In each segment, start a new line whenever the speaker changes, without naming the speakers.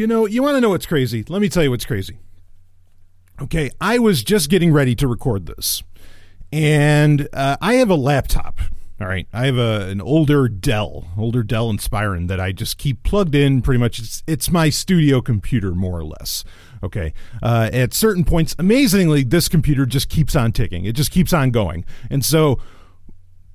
you know, you want to know what's crazy? Let me tell you what's crazy. Okay, I was just getting ready to record this, and uh, I have a laptop. All right, I have a an older Dell, older Dell Inspiron that I just keep plugged in. Pretty much, it's it's my studio computer more or less. Okay, uh, at certain points, amazingly, this computer just keeps on ticking. It just keeps on going, and so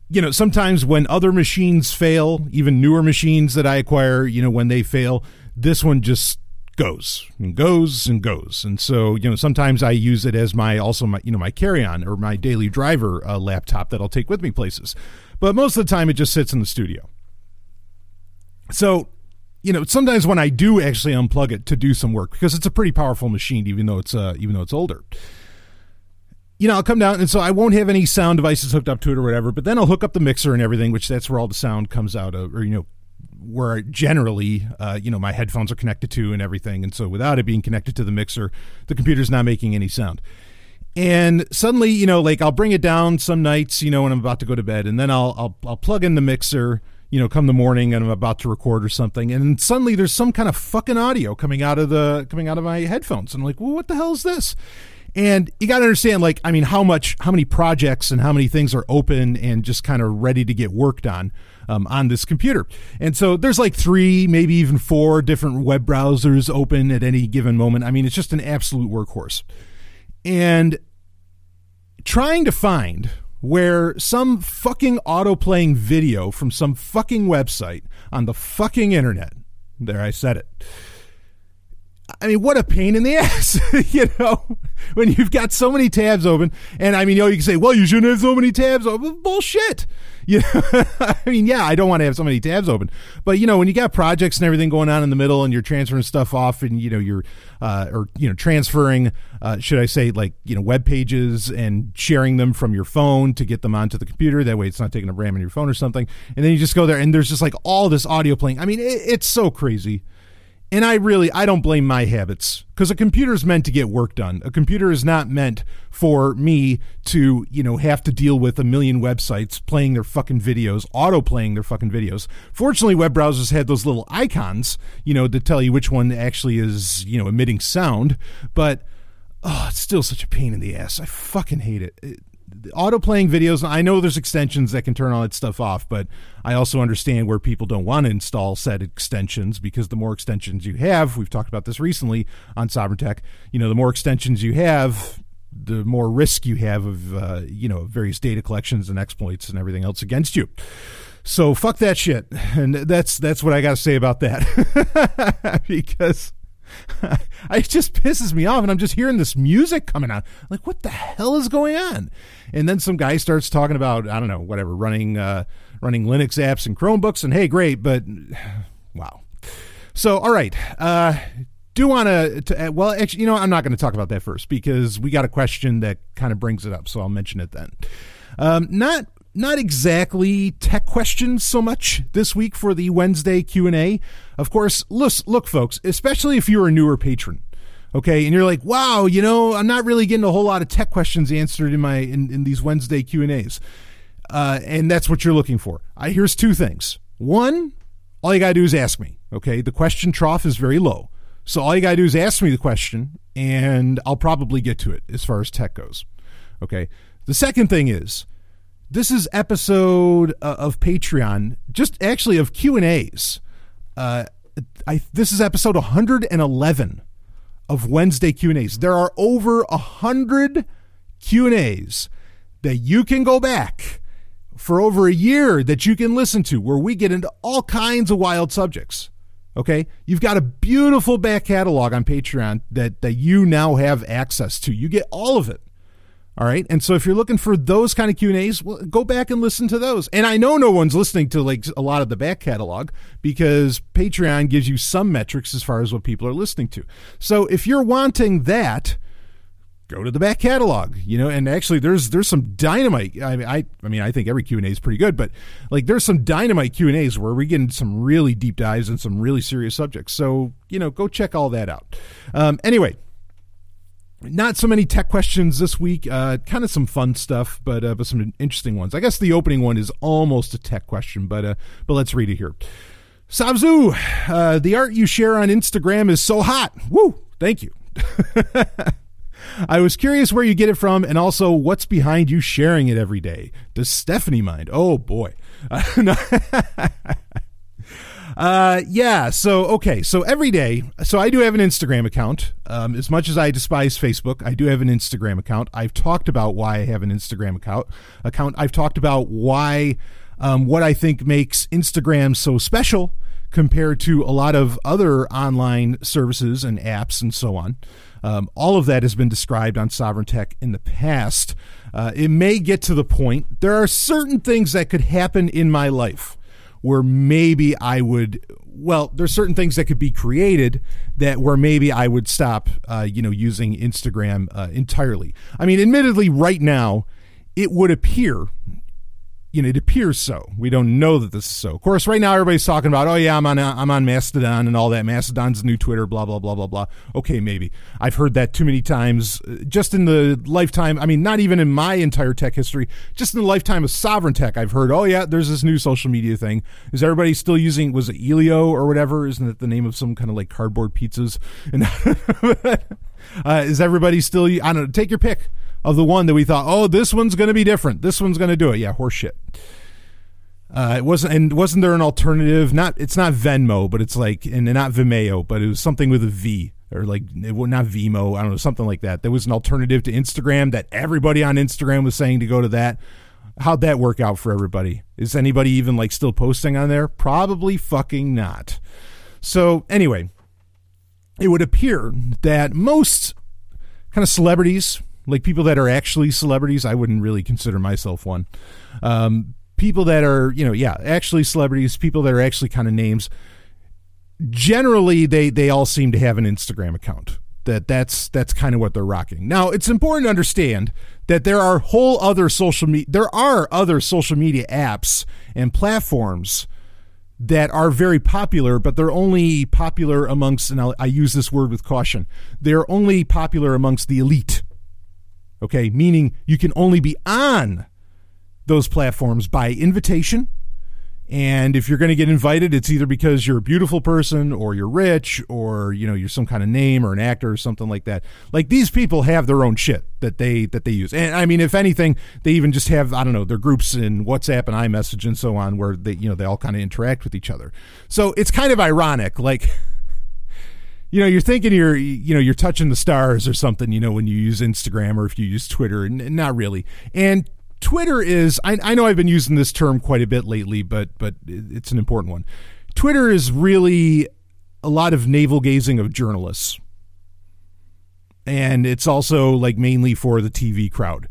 you know, sometimes when other machines fail, even newer machines that I acquire, you know, when they fail, this one just goes and goes and goes. And so, you know, sometimes I use it as my also my you know my carry-on or my daily driver uh, laptop that I'll take with me places. But most of the time, it just sits in the studio. So, you know, sometimes when I do actually unplug it to do some work because it's a pretty powerful machine, even though it's uh, even though it's older. You know, I'll come down and so I won't have any sound devices hooked up to it or whatever. But then I'll hook up the mixer and everything, which that's where all the sound comes out of, or you know, where generally, uh, you know, my headphones are connected to and everything. And so without it being connected to the mixer, the computer's not making any sound. And suddenly, you know, like I'll bring it down some nights, you know, when I'm about to go to bed, and then I'll I'll, I'll plug in the mixer, you know, come the morning and I'm about to record or something, and suddenly there's some kind of fucking audio coming out of the coming out of my headphones, and I'm like, well, what the hell is this? And you got to understand, like, I mean, how much, how many projects and how many things are open and just kind of ready to get worked on um, on this computer. And so there's like three, maybe even four different web browsers open at any given moment. I mean, it's just an absolute workhorse. And trying to find where some fucking auto playing video from some fucking website on the fucking internet, there I said it I mean, what a pain in the ass, you know, when you've got so many tabs open. And I mean, you know, you can say, well, you shouldn't have so many tabs open. Bullshit. You know, I mean, yeah, I don't want to have so many tabs open. But, you know, when you got projects and everything going on in the middle and you're transferring stuff off and, you know, you're, uh, or, you know, transferring, uh, should I say, like, you know, web pages and sharing them from your phone to get them onto the computer. That way it's not taking up RAM in your phone or something. And then you just go there and there's just like all this audio playing. I mean, it, it's so crazy. And I really I don't blame my habits because a computer is meant to get work done. A computer is not meant for me to, you know, have to deal with a million websites playing their fucking videos, auto playing their fucking videos. Fortunately, web browsers had those little icons, you know, to tell you which one actually is, you know, emitting sound, but oh, it's still such a pain in the ass. I fucking hate it. it auto playing videos. I know there's extensions that can turn all that stuff off, but I also understand where people don't want to install said extensions because the more extensions you have, we've talked about this recently on Sovereign Tech. You know, the more extensions you have, the more risk you have of uh, you know various data collections and exploits and everything else against you. So fuck that shit, and that's that's what I got to say about that because it just pisses me off and i'm just hearing this music coming out. Like what the hell is going on? And then some guy starts talking about i don't know whatever running uh, running linux apps and chromebooks and hey great but wow. So all right uh, do want to well actually you know i'm not going to talk about that first because we got a question that kind of brings it up so i'll mention it then. Um, not not exactly tech questions so much this week for the Wednesday Q&A. Of course, look, look folks, especially if you're a newer patron, okay, and you're like, "Wow, you know, I'm not really getting a whole lot of tech questions answered in my in, in these Wednesday Q&As." Uh, and that's what you're looking for. I here's two things. One, all you got to do is ask me, okay? The question trough is very low. So all you got to do is ask me the question and I'll probably get to it as far as tech goes. Okay? The second thing is, this is episode uh, of Patreon, just actually of Q and A's. Uh, I this is episode 111 of Wednesday Q and A's. There are over a hundred Q and A's that you can go back for over a year that you can listen to, where we get into all kinds of wild subjects. Okay, you've got a beautiful back catalog on Patreon that that you now have access to. You get all of it. All right. And so if you're looking for those kind of Q&As, well, go back and listen to those. And I know no one's listening to like a lot of the back catalog because Patreon gives you some metrics as far as what people are listening to. So if you're wanting that, go to the back catalog, you know, and actually there's there's some dynamite. I mean, I I mean, I think every Q&A is pretty good, but like there's some dynamite Q&As where we get into some really deep dives and some really serious subjects. So, you know, go check all that out. Um, anyway, not so many tech questions this week. Uh, kind of some fun stuff, but uh, but some interesting ones. I guess the opening one is almost a tech question, but uh, but let's read it here. Sabzu, uh, the art you share on Instagram is so hot. Woo! Thank you. I was curious where you get it from and also what's behind you sharing it every day. Does Stephanie mind? Oh boy. Uh, yeah. So okay. So every day. So I do have an Instagram account. Um, as much as I despise Facebook, I do have an Instagram account. I've talked about why I have an Instagram account. Account. I've talked about why, um, what I think makes Instagram so special compared to a lot of other online services and apps and so on. Um, all of that has been described on Sovereign Tech in the past. Uh, it may get to the point. There are certain things that could happen in my life where maybe I would well, there's certain things that could be created that where maybe I would stop, uh, you know, using Instagram uh, entirely. I mean, admittedly, right now, it would appear you know, it appears so. We don't know that this is so. Of course, right now everybody's talking about, oh yeah, I'm on I'm on Mastodon and all that. Mastodon's new Twitter, blah blah blah blah blah. Okay, maybe I've heard that too many times. Uh, just in the lifetime, I mean, not even in my entire tech history, just in the lifetime of Sovereign Tech, I've heard, oh yeah, there's this new social media thing. Is everybody still using? Was it Elio or whatever? Isn't it the name of some kind of like cardboard pizzas? And uh, is everybody still? I don't know. Take your pick of the one that we thought, oh, this one's going to be different. This one's going to do it. Yeah, horseshit. Uh, it wasn't, and wasn't there an alternative? Not, it's not Venmo, but it's like, and not Vimeo, but it was something with a V or like, not Vimo, I don't know, something like that. There was an alternative to Instagram that everybody on Instagram was saying to go to that. How'd that work out for everybody? Is anybody even like still posting on there? Probably fucking not. So anyway, it would appear that most kind of celebrities, like people that are actually celebrities. I wouldn't really consider myself one. Um, people that are, you know, yeah, actually celebrities, people that are actually kind of names. Generally, they they all seem to have an Instagram account. That that's that's kind of what they're rocking. Now, it's important to understand that there are whole other social media. There are other social media apps and platforms that are very popular, but they're only popular amongst, and I'll, I use this word with caution, they're only popular amongst the elite Okay, meaning you can only be on those platforms by invitation. And if you're going to get invited, it's either because you're a beautiful person or you're rich or you know you're some kind of name or an actor or something like that. Like these people have their own shit that they that they use. And I mean, if anything, they even just have I don't know their groups in WhatsApp and iMessage and so on where they you know they all kind of interact with each other. So it's kind of ironic, like. you know, you're thinking you're, you know, you're touching the stars or something, you know, when you use Instagram or if you use Twitter, and not really. And Twitter is, I, I know I've been using this term quite a bit lately, but but it's an important one. Twitter is really a lot of navel gazing of journalists, and it's also like mainly for the TV crowd.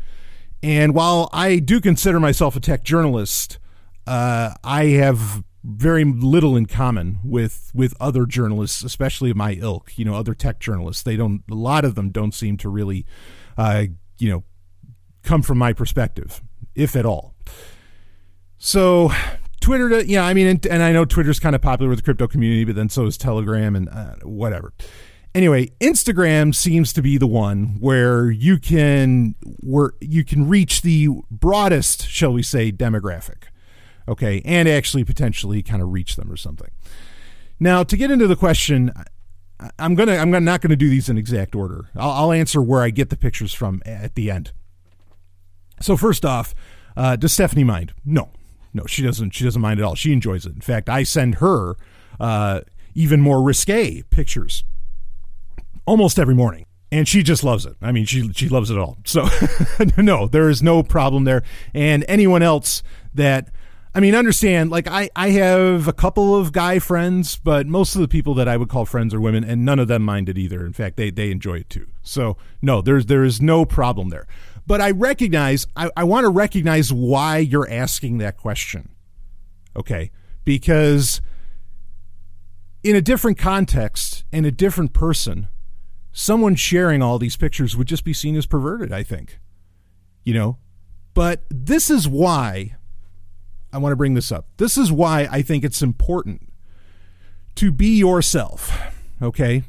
And while I do consider myself a tech journalist, uh, I have very little in common with with other journalists, especially my ilk. You know, other tech journalists. They don't. A lot of them don't seem to really, uh, you know, come from my perspective, if at all. So, Twitter. Yeah, I mean, and, and I know Twitter's kind of popular with the crypto community, but then so is Telegram and uh, whatever. Anyway, Instagram seems to be the one where you can where you can reach the broadest, shall we say, demographic okay, and actually potentially kind of reach them or something. Now, to get into the question, I'm gonna I'm not gonna do these in exact order. I'll, I'll answer where I get the pictures from at the end. So first off, uh, does Stephanie mind? No, no, she doesn't. She doesn't mind at all. She enjoys it. In fact, I send her uh, even more risque pictures almost every morning and she just loves it. I mean, she she loves it all. So no, there is no problem there. And anyone else that I mean, understand, like I, I have a couple of guy friends, but most of the people that I would call friends are women, and none of them mind it either. In fact, they, they enjoy it too. So no, there's there is no problem there. But I recognize I, I want to recognize why you're asking that question. Okay. Because in a different context, in a different person, someone sharing all these pictures would just be seen as perverted, I think. You know? But this is why I want to bring this up. This is why I think it's important to be yourself. Okay.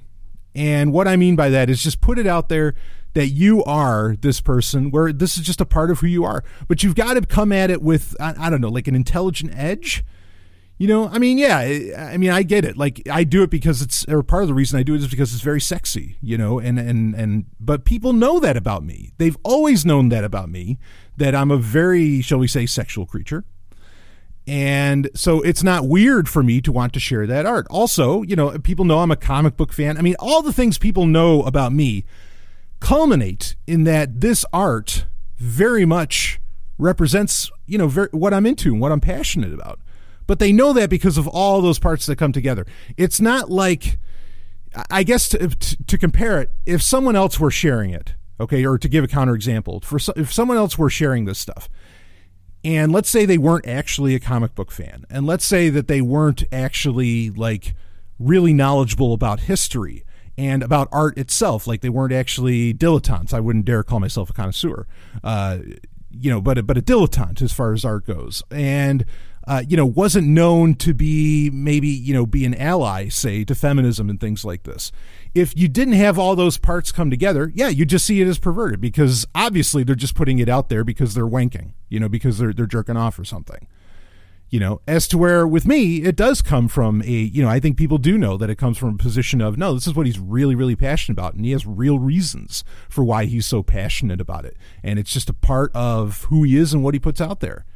And what I mean by that is just put it out there that you are this person where this is just a part of who you are. But you've got to come at it with, I, I don't know, like an intelligent edge. You know, I mean, yeah, I mean, I get it. Like, I do it because it's, or part of the reason I do it is because it's very sexy, you know, and, and, and, but people know that about me. They've always known that about me, that I'm a very, shall we say, sexual creature. And so it's not weird for me to want to share that art. Also, you know, people know I'm a comic book fan. I mean, all the things people know about me culminate in that this art very much represents, you know, very, what I'm into and what I'm passionate about but they know that because of all those parts that come together. It's not like, I guess to, to compare it, if someone else were sharing it, okay, or to give a counterexample, for if someone else were sharing this stuff, and let's say they weren't actually a comic book fan, and let's say that they weren't actually like really knowledgeable about history and about art itself, like they weren't actually dilettantes. I wouldn't dare call myself a connoisseur, uh, you know, but a, but a dilettante as far as art goes, and uh, you know, wasn't known to be maybe, you know, be an ally, say, to feminism and things like this. If you didn't have all those parts come together, yeah, you just see it as perverted because obviously they're just putting it out there because they're wanking, you know, because they're they're jerking off or something. You know, as to where with me, it does come from a, you know, I think people do know that it comes from a position of, no, this is what he's really, really passionate about. And he has real reasons for why he's so passionate about it. And it's just a part of who he is and what he puts out there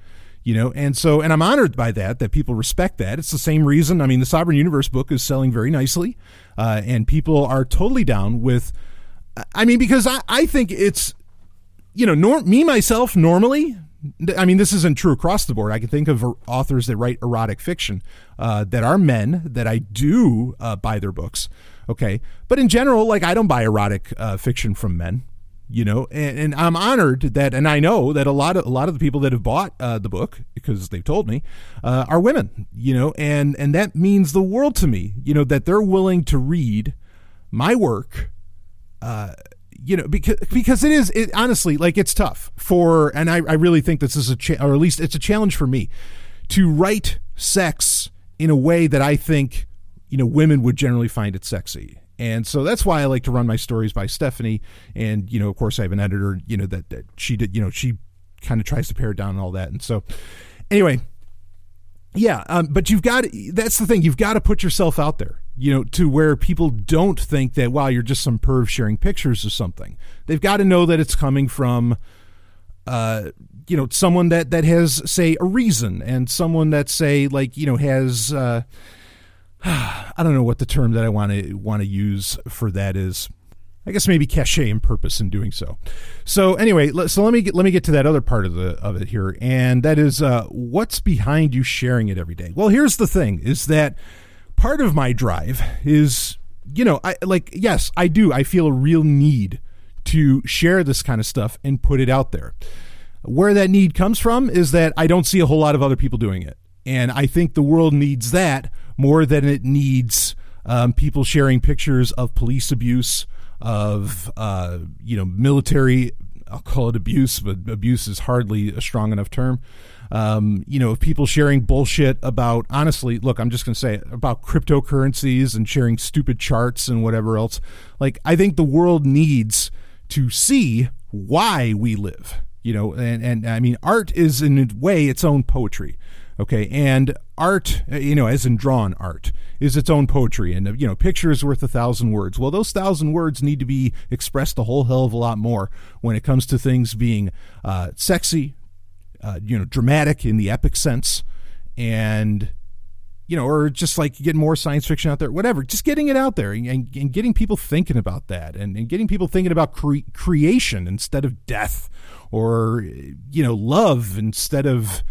you know and so and i'm honored by that that people respect that it's the same reason i mean the sovereign universe book is selling very nicely uh, and people are totally down with i mean because i, I think it's you know norm, me myself normally I mean, this isn't true across the board. I can think of authors that write erotic fiction uh, that are men that I do uh, buy their books. Okay, but in general, like I don't buy erotic uh, fiction from men you know and, and, i'm honored that and i know that a lot of a lot of the people that have bought uh, the book because they've told me uh, are women you know and and that means the world to me you know that they're willing to read my work uh, you know because because it is it, honestly like it's tough for and I, I really think this is a cha- or at least it's a challenge for me to write sex in a way that I think you know women would generally find it sexy and so that's why I like to run my stories by Stephanie. And, you know, of course, I have an editor, you know, that, that she did, you know, she kind of tries to pare it down and all that. And so, anyway, yeah, um, but you've got that's the thing. You've got to put yourself out there, you know, to where people don't think that wow, you're just some perv sharing pictures or something. They've got to know that it's coming from, uh, you know, someone that that has say a reason and someone that say like you know has. Uh, I don't know what the term that I want to want to use for that is. I guess maybe cachet and purpose in doing so. So anyway, so let me get, let me get to that other part of the of it here, and that is uh, what's behind you sharing it every day. Well, here's the thing: is that part of my drive is you know I like yes I do I feel a real need to share this kind of stuff and put it out there. Where that need comes from is that I don't see a whole lot of other people doing it, and I think the world needs that more than it needs um, people sharing pictures of police abuse, of uh, you know military. I'll call it abuse, but abuse is hardly a strong enough term. Um, you know, people sharing bullshit about, honestly, look, I'm just going to say it, about cryptocurrencies and sharing stupid charts and whatever else. Like, I think the world needs to see why we live, you know, and, and I mean, art is in a way its own poetry. Okay, and art, uh, you know, as in drawn art, is its own poetry, and you know, picture is worth a thousand words. Well, those thousand words need to be expressed a whole hell of a lot more when it comes to things being uh, sexy, uh, you know, dramatic in the epic sense, and you know, or just like getting more science fiction out there, whatever. Just getting it out there and, and getting people thinking about that, and, and getting people thinking about cre- creation instead of death, or you know, love instead of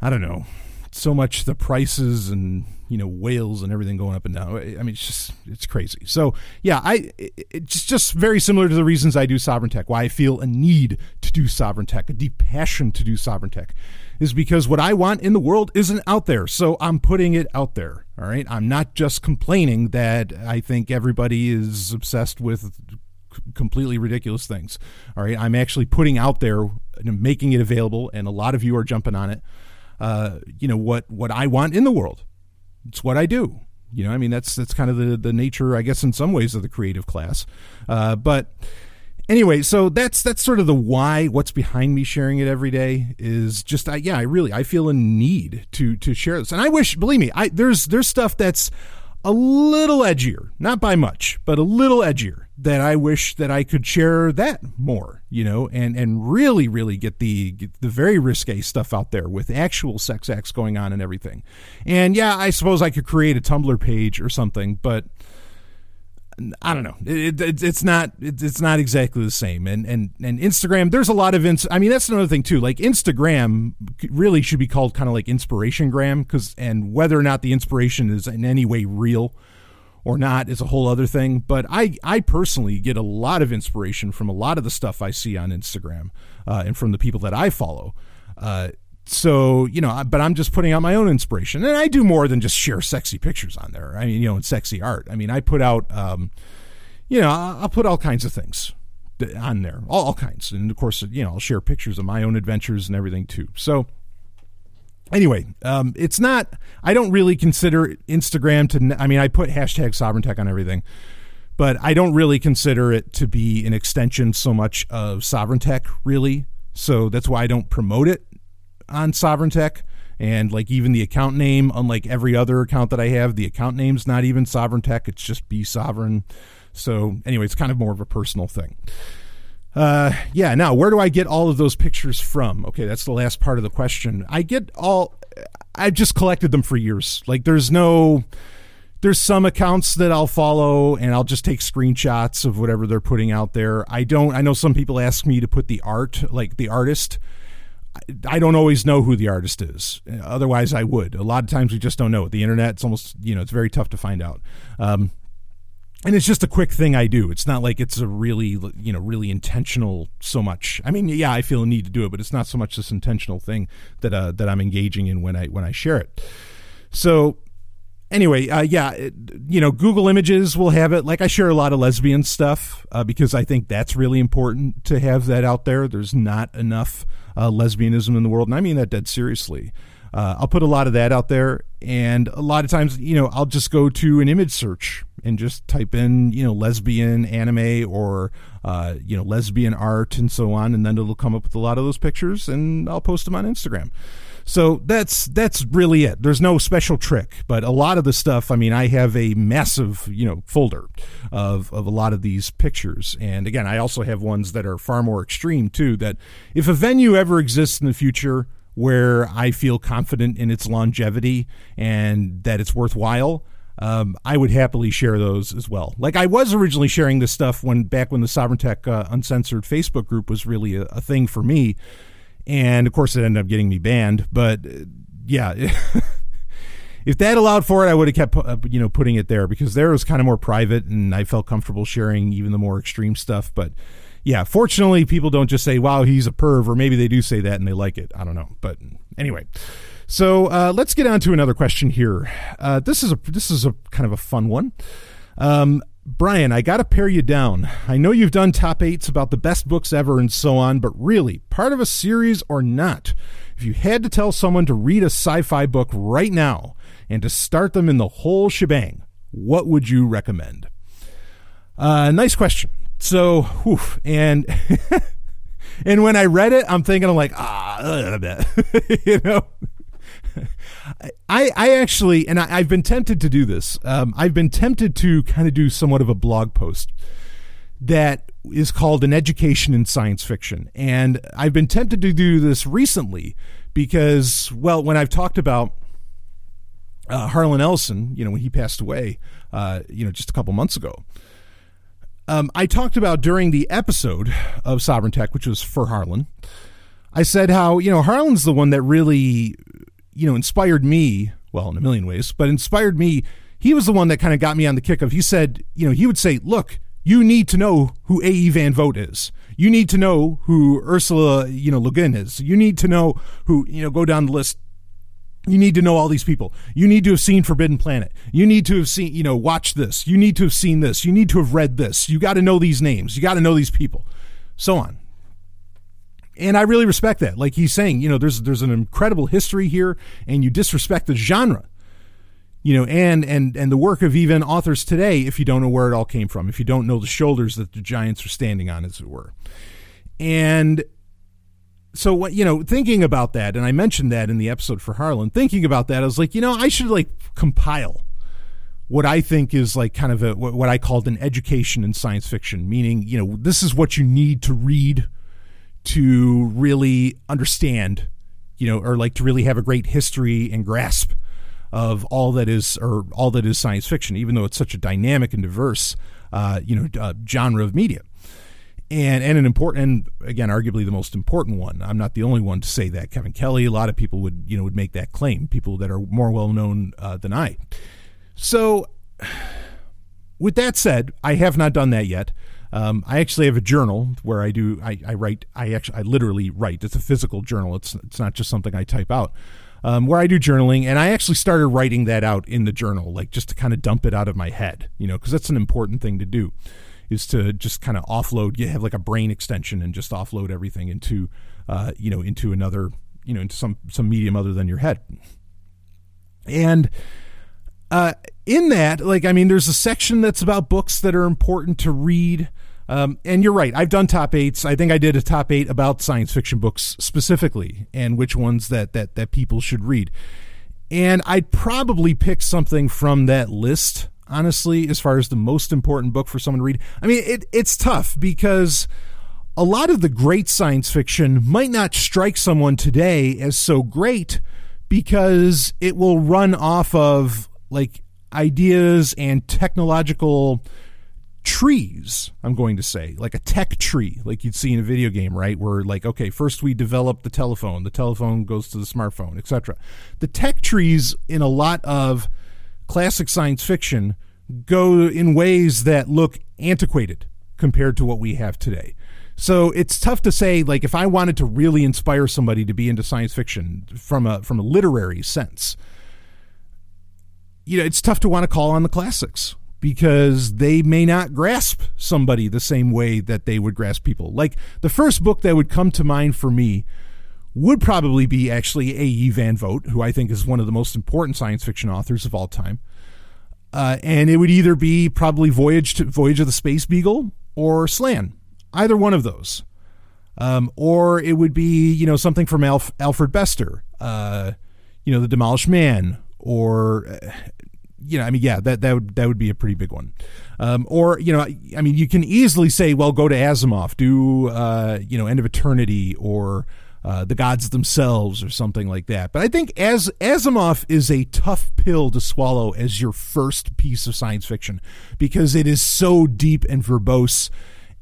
I don't know, so much the prices and you know whales and everything going up and down. I mean, it's just it's crazy. So yeah, I it's just very similar to the reasons I do sovereign tech. Why I feel a need to do sovereign tech, a deep passion to do sovereign tech, is because what I want in the world isn't out there. So I'm putting it out there. All right, I'm not just complaining that I think everybody is obsessed with completely ridiculous things. All right, I'm actually putting out there, and making it available, and a lot of you are jumping on it uh, you know what what I want in the world. It's what I do. You know, I mean that's that's kind of the the nature, I guess, in some ways of the creative class. Uh, but anyway, so that's that's sort of the why. What's behind me sharing it every day is just, I, yeah, I really I feel a need to to share this, and I wish, believe me, I there's there's stuff that's a little edgier, not by much, but a little edgier that I wish that I could share that more, you know, and and really really get the get the very risque stuff out there with actual sex acts going on and everything. And yeah, I suppose I could create a Tumblr page or something, but I don't know. It, it, it's not. It, it's not exactly the same. And and and Instagram. There's a lot of. Ins- I mean, that's another thing too. Like Instagram really should be called kind of like inspiration gram because and whether or not the inspiration is in any way real or not is a whole other thing. But I I personally get a lot of inspiration from a lot of the stuff I see on Instagram uh, and from the people that I follow. Uh, so you know but i'm just putting out my own inspiration. And i do more than just share sexy pictures on there. I mean you know and sexy art. I mean i put out um, you know i'll put all kinds of things on there. All, kinds. And of course you know i'll share pictures of my own adventures and everything too. So anyway um, it's not i don't really consider instagram to i mean i put hashtag sovereign tech on everything but i don't really consider it to be an extension so much of sovereign tech really. So that's why i don't promote it on Sovereign Tech. And like even the account name, unlike every other account that I have, the account name's not even Sovereign Tech. It's just Be Sovereign. So anyway, it's kind of more of a personal thing. Uh, yeah. Now, where do I get all of those pictures from? Okay, that's the last part of the question. I get all. I've just collected them for years. Like, there's no. There's some accounts that I'll follow, and I'll just take screenshots of whatever they're putting out there. I don't. I know some people ask me to put the art, like the artist I don't always know who the artist is. Otherwise, I would. A lot of times we just don't know. The internet, it's almost you know, it's very tough to find out. Um, and it's just a quick thing I do. It's not like it's a really you know really intentional so much. I mean, yeah, I feel a need to do it, but it's not so much this intentional thing that uh, that I'm engaging in when I when I share it. So anyway, uh, yeah, it, you know, Google Images will have it. Like I share a lot of lesbian stuff uh, because I think that's really important to have that out there. There's not enough uh, lesbianism in the world, and I mean that dead seriously. Uh, I'll put a lot of that out there, and a lot of times, you know, I'll just go to an image search and just type in, you know, lesbian anime or, uh, you know, lesbian art and so on, and then it'll come up with a lot of those pictures, and I'll post them on Instagram. So that's that's really it. There's no special trick, but a lot of the stuff. I mean, I have a massive you know folder of of a lot of these pictures, and again, I also have ones that are far more extreme too. That if a venue ever exists in the future where I feel confident in its longevity and that it's worthwhile. Um, I would happily share those as well. Like I was originally sharing this stuff when back when the Sovereign Tech uh, Uncensored Facebook group was really a, a thing for me and of course it ended up getting me banned. But uh, yeah, if that allowed for it, I would have kept uh, you know putting it there because there was kind of more private, and I felt comfortable sharing even the more extreme stuff. But yeah, fortunately, people don't just say "Wow, he's a perv," or maybe they do say that and they like it. I don't know, but anyway. So uh, let's get on to another question here. Uh, this is a this is a kind of a fun one. Um, Brian, I got to pare you down. I know you've done top eights about the best books ever and so on, but really, part of a series or not, if you had to tell someone to read a sci fi book right now and to start them in the whole shebang, what would you recommend? Uh, nice question. So, whew, and. and when I read it, I'm thinking, I'm like, ah, a bit, you know, I, I actually, and I, have been tempted to do this. Um, I've been tempted to kind of do somewhat of a blog post that is called an education in science fiction. And I've been tempted to do this recently because, well, when I've talked about uh, Harlan Ellison, you know, when he passed away, uh, you know, just a couple months ago, um, I talked about during the episode of Sovereign Tech, which was for Harlan. I said how you know Harlan's the one that really you know, inspired me, well, in a million ways, but inspired me. He was the one that kind of got me on the kick of, he said, you know, he would say, look, you need to know who A.E. Van Vogt is. You need to know who Ursula, you know, Le Guin is. You need to know who, you know, go down the list. You need to know all these people. You need to have seen Forbidden Planet. You need to have seen, you know, watch this. You need to have seen this. You need to have read this. You got to know these names. You got to know these people. So on and I really respect that. Like he's saying, you know, there's there's an incredible history here, and you disrespect the genre. you know, and and and the work of even authors today if you don't know where it all came from, if you don't know the shoulders that the giants are standing on, as it were. And so what you know, thinking about that, and I mentioned that in the episode for Harlan, thinking about that, I was like, you know, I should like compile what I think is like kind of a what I called an education in science fiction, meaning, you know, this is what you need to read to really understand, you know, or like to really have a great history and grasp of all that is or all that is science fiction, even though it's such a dynamic and diverse, uh, you know, uh, genre of media. And, and an important and again arguably the most important one. I'm not the only one to say that. Kevin kelly a lot of people would you know would make that claim people that are more well known uh, than i. So with that said i have not done that yet um, I actually have a journal where I do I, I, write I actually I literally write. It's a physical journal. It's it's not just something I type out. Um, where I do journaling, and I actually started writing that out in the journal, like just to kind of dump it out of my head, you know, because that's an important thing to do, is to just kind of offload. You have like a brain extension and just offload everything into, uh, you know, into another, you know, into some some medium other than your head. And uh, in that, like, I mean, there's a section that's about books that are important to read. Um, and you're right. I've done top eights. I think I did a top eight about science fiction books specifically, and which ones that that that people should read. And I'd probably pick something from that list, honestly, as far as the most important book for someone to read. I mean, it, it's tough because a lot of the great science fiction might not strike someone today as so great because it will run off of like ideas and technological trees i'm going to say like a tech tree like you'd see in a video game right? Where like okay first we develop the telephone the telephone goes to the smartphone etc the tech trees in a lot of classic science fiction go in ways that look antiquated compared to what we have today. So it's tough to say like if i wanted to really inspire somebody to be into science fiction from a from a literary sense you know, it's tough to want to call on the classics because they may not grasp somebody the same way that they would grasp people. Like the first book that would come to mind for me would probably be actually A.E. Van Vogt, who I think is one of the most important science fiction authors of all time. Uh, and it would either be probably Voyage to Voyage of the Space Beagle or Slan, either one of those. Um, or it would be you know something from Alf, Alfred Bester, uh, you know the Demolished Man, or uh, you know, I mean, yeah, that that would that would be a pretty big one. Um, or you know, I mean, you can easily say, well, go to Asimov, do uh, you know, End of Eternity, or uh, the gods themselves, or something like that. But I think as Asimov is a tough pill to swallow as your first piece of science fiction because it is so deep and verbose,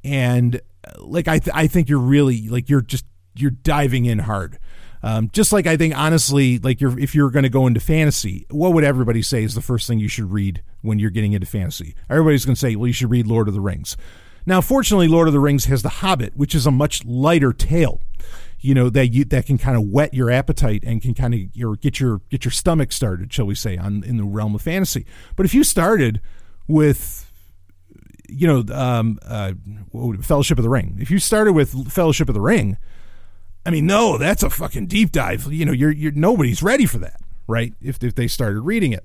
and like I th- I think you're really like you're just you're diving in hard. Um, just like I think, honestly, like you're, if you're going to go into fantasy, what would everybody say is the first thing you should read when you're getting into fantasy? Everybody's going to say, well, you should read Lord of the Rings. Now, fortunately, Lord of the Rings has The Hobbit, which is a much lighter tale. You know that you that can kind of whet your appetite and can kind of your get your get your stomach started, shall we say, on in the realm of fantasy. But if you started with you know, um, uh, Fellowship of the Ring. If you started with Fellowship of the Ring, I mean, no, that's a fucking deep dive. You know, you're you're nobody's ready for that, right? If if they started reading it.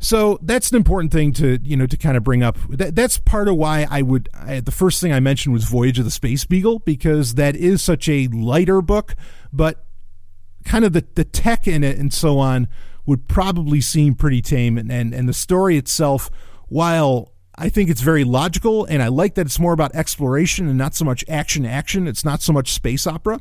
So that's an important thing to you know to kind of bring up. That, that's part of why I would. I, the first thing I mentioned was Voyage of the Space Beagle because that is such a lighter book, but kind of the the tech in it and so on would probably seem pretty tame, and and, and the story itself, while I think it's very logical, and I like that it's more about exploration and not so much action. Action. It's not so much space opera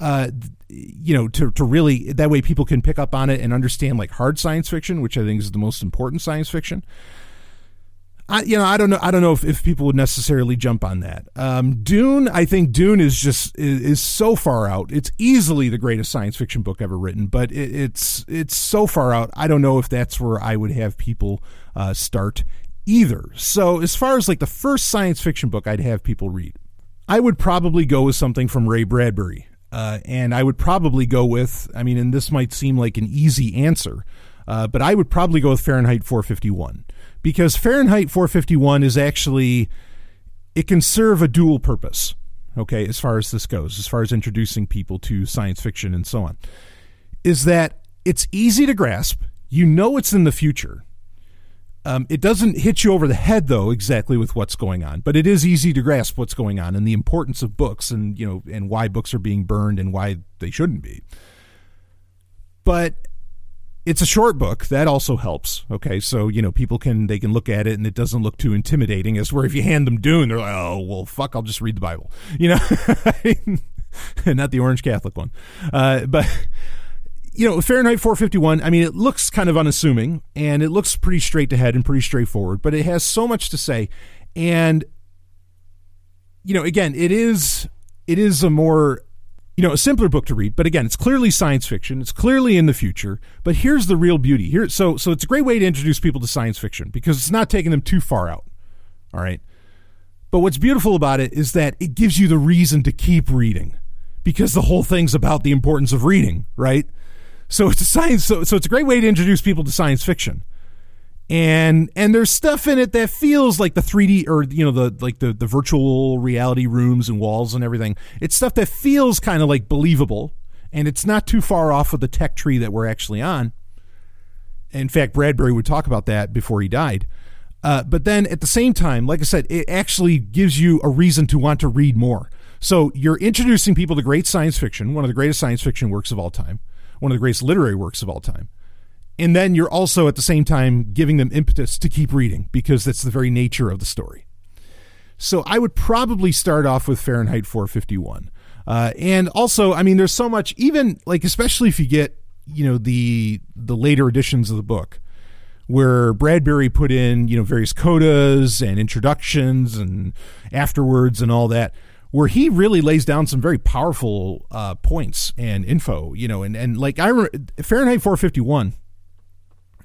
uh, you know, to, to really that way people can pick up on it and understand like hard science fiction, which I think is the most important science fiction. I, you know, I don't know. I don't know if, if people would necessarily jump on that. Um, Dune, I think Dune is just is, is, so far out. It's easily the greatest science fiction book ever written, but it, it's it's so far out. I don't know if that's where I would have people uh, start either. So as far as like the first science fiction book I'd have people read, I would probably go with something from Ray Bradbury. Uh, and I would probably go with, I mean, and this might seem like an easy answer, uh, but I would probably go with Fahrenheit 451 because Fahrenheit 451 is actually, it can serve a dual purpose, okay, as far as this goes, as far as introducing people to science fiction and so on, is that it's easy to grasp. You know it's in the future. Um, it doesn't hit you over the head though exactly with what's going on, but it is easy to grasp what's going on and the importance of books and you know and why books are being burned and why they shouldn't be. But it's a short book. That also helps okay? So you know people can they can look at it and it doesn't look too intimidating as where if you hand them dune they're like oh well fuck i'll just read the bible. You know not the orange catholic one. Uh, but you know fahrenheit 451 i mean it looks kind of unassuming and it looks pretty straight ahead and pretty straightforward but it has so much to say and you know again it is it is a more you know, a simpler book to read, but again, it's clearly science fiction. It's clearly in the future. But here's the real beauty. Here, so so it's a great way to introduce people to science fiction because it's not taking them too far out. All right. But what's beautiful about it is that it gives you the reason to keep reading because the whole thing's about the importance of reading, right? So it's a science so, so it's a great way to introduce people to science fiction and and there's stuff in it that feels like the 3D or you know the like the the virtual reality rooms and walls and everything. It's stuff that feels kind of like believable, and it's not too far off of the tech tree that we're actually on. In fact, Bradbury would talk about that before he died. Uh, but then at the same time, like I said, it actually gives you a reason to want to read more. So you're introducing people to great science fiction, one of the greatest science fiction works of all time, one of the greatest literary works of all time and then you're also at the same time giving them impetus to keep reading because that's the very nature of the story. So I would probably start off with Fahrenheit 451. Uh, and also, I mean, there's so much, even like, especially if you get, you know, the the later editions of the book, where Bradbury put in, you know, various codas and introductions and afterwards and all that, where he really lays down some very powerful uh, points and info, you know, and and like I remember Fahrenheit 451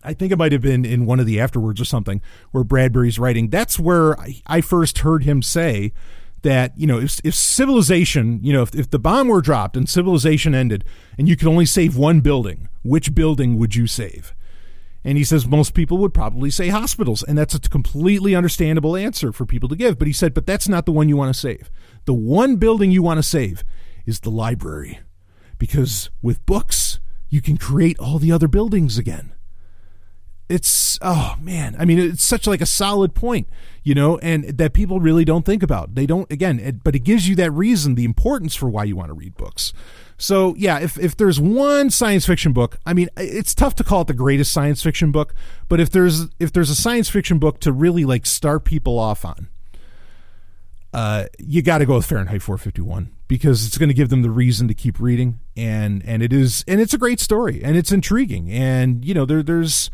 I think it might have been in one of the afterwards or something where Bradbury's writing. That's where I first heard him say that you know if, if civilization you know if, if the bomb were dropped and civilization ended and you could only save one building which building would you save and he says most people would probably say hospitals and that's a completely understandable answer for people to give but he said but that's not the one you want to save the one building you want to save is the library. Because with books you can create all the other buildings again. It's oh man. I mean it's such like a solid point you know and that people really don't think about. They don't again it, but it gives you that reason the importance for why you want to read books. So yeah if, if there's one science fiction book i mean it's tough to call it the greatest science fiction book but if there's if there's a science fiction book to really like start people off on uh, you got to go with Fahrenheit 451 because it's going to give them the reason to keep reading, and and it is and it's a great story and it's intriguing, and you know there there's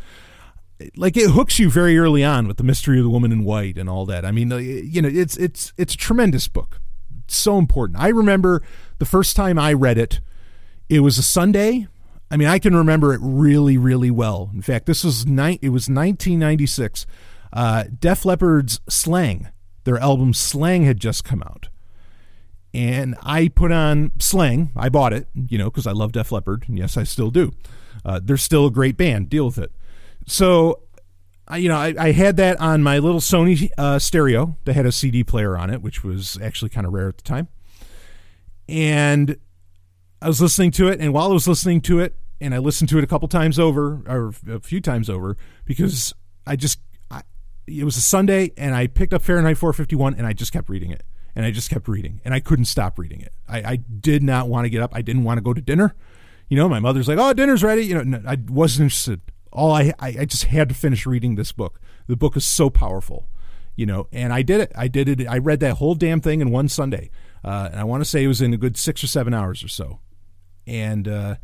like it hooks you very early on with the mystery of the woman in white and all that. I mean, you know, it's it's it's a tremendous book. It's so important. I remember the first time I read it. It was a Sunday. I mean, I can remember it really, really well. In fact, this was ni- it was 1996. Uh, Def Leppard's Slang, their album Slang had just come out, and I put on Slang. I bought it, you know, because I love Def Leppard. And yes, I still do. Uh, they're still a great band. Deal with it. So, I, you know, I, I, had that on my little Sony uh, stereo that had a CD player on it, which was actually kind of rare at the time. And I was listening to it, and while I was listening to it, and I listened to it a couple times over, or a few times over, because I just, it was a Sunday, and I picked up Fahrenheit 451, and I just kept reading it, and I just kept reading, and I couldn't stop reading it. I, I did not want to get up. I didn't want to go to dinner. You know, my mother's like, "Oh, dinner's ready." You know, I wasn't interested all I, I just had to finish reading this book. The book is so powerful, you know, and I did it. I did it. I read that whole damn thing in one Sunday, uh, and I want to say it was in a good six or seven hours or so, and uh,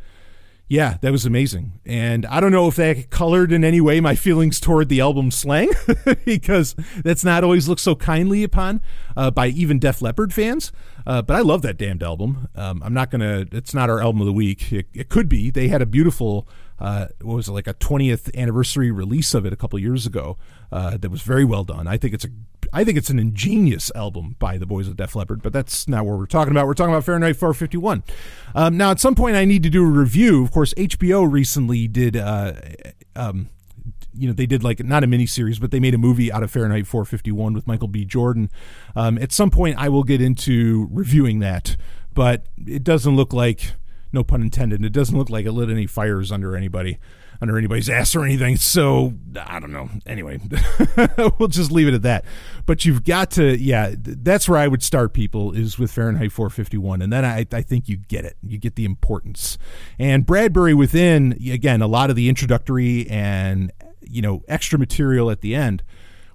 yeah, that was amazing. And I don't know if that colored in any way my feelings toward the album Slang, because that's not always looked so kindly upon uh, by even Def Leppard fans. Uh, but I love that damned album. Um, I'm not gonna. It's not our album of the week. It, it could be. They had a beautiful uh, what was it like a 20th anniversary release of it a couple years ago uh, that was very well done. I think it's a I think it's an ingenious album by the boys of Def Leppard, but that's not what we're talking about. We're talking about Fahrenheit 451. Um, now, at some point, I need to do a review. Of course, HBO recently did. Uh, um, you know they did like not a miniseries, but they made a movie out of Fahrenheit 451 with Michael B. Jordan. Um, at some point, I will get into reviewing that, but it doesn't look like no pun intended. It doesn't look like it lit any fires under anybody. Under anybody's ass or anything. So I don't know. Anyway, we'll just leave it at that. But you've got to, yeah, that's where I would start people is with Fahrenheit 451, and then I, I think you get it. You get the importance. And Bradbury within again a lot of the introductory and you know extra material at the end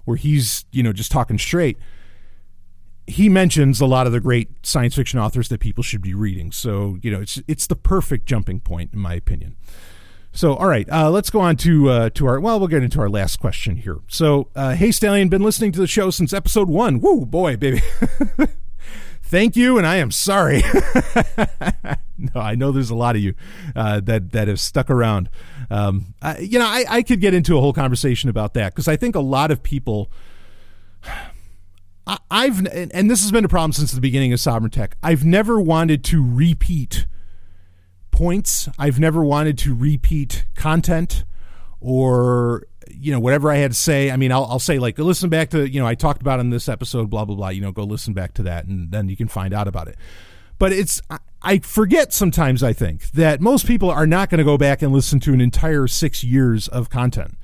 where he's you know just talking straight he mentions a lot of the great science fiction authors that people should be reading. So you know, it's it's the perfect jumping point in my opinion. So all right, uh, let's go on to uh, to our well, we'll get into our last question here. So uh, hey Stallion, been listening to the show since episode one. Woo boy, baby. Thank you, and I am sorry. no, I know there's a lot of you uh, that that have stuck around. Um, I, you know, I, I could get into a whole conversation about that because I think a lot of people I, have and this has been a problem since the beginning of Sovryn Tech. I've never wanted to repeat points. I've never wanted to repeat content or you know whatever I had to say. I mean, I'll, I'll say like listen back to you know I talked about in this episode, blah blah blah. You know, go listen back to that, and then you can find out about it. But it's I forget sometimes. I think that most people are not going to go back and listen to an entire six years of content.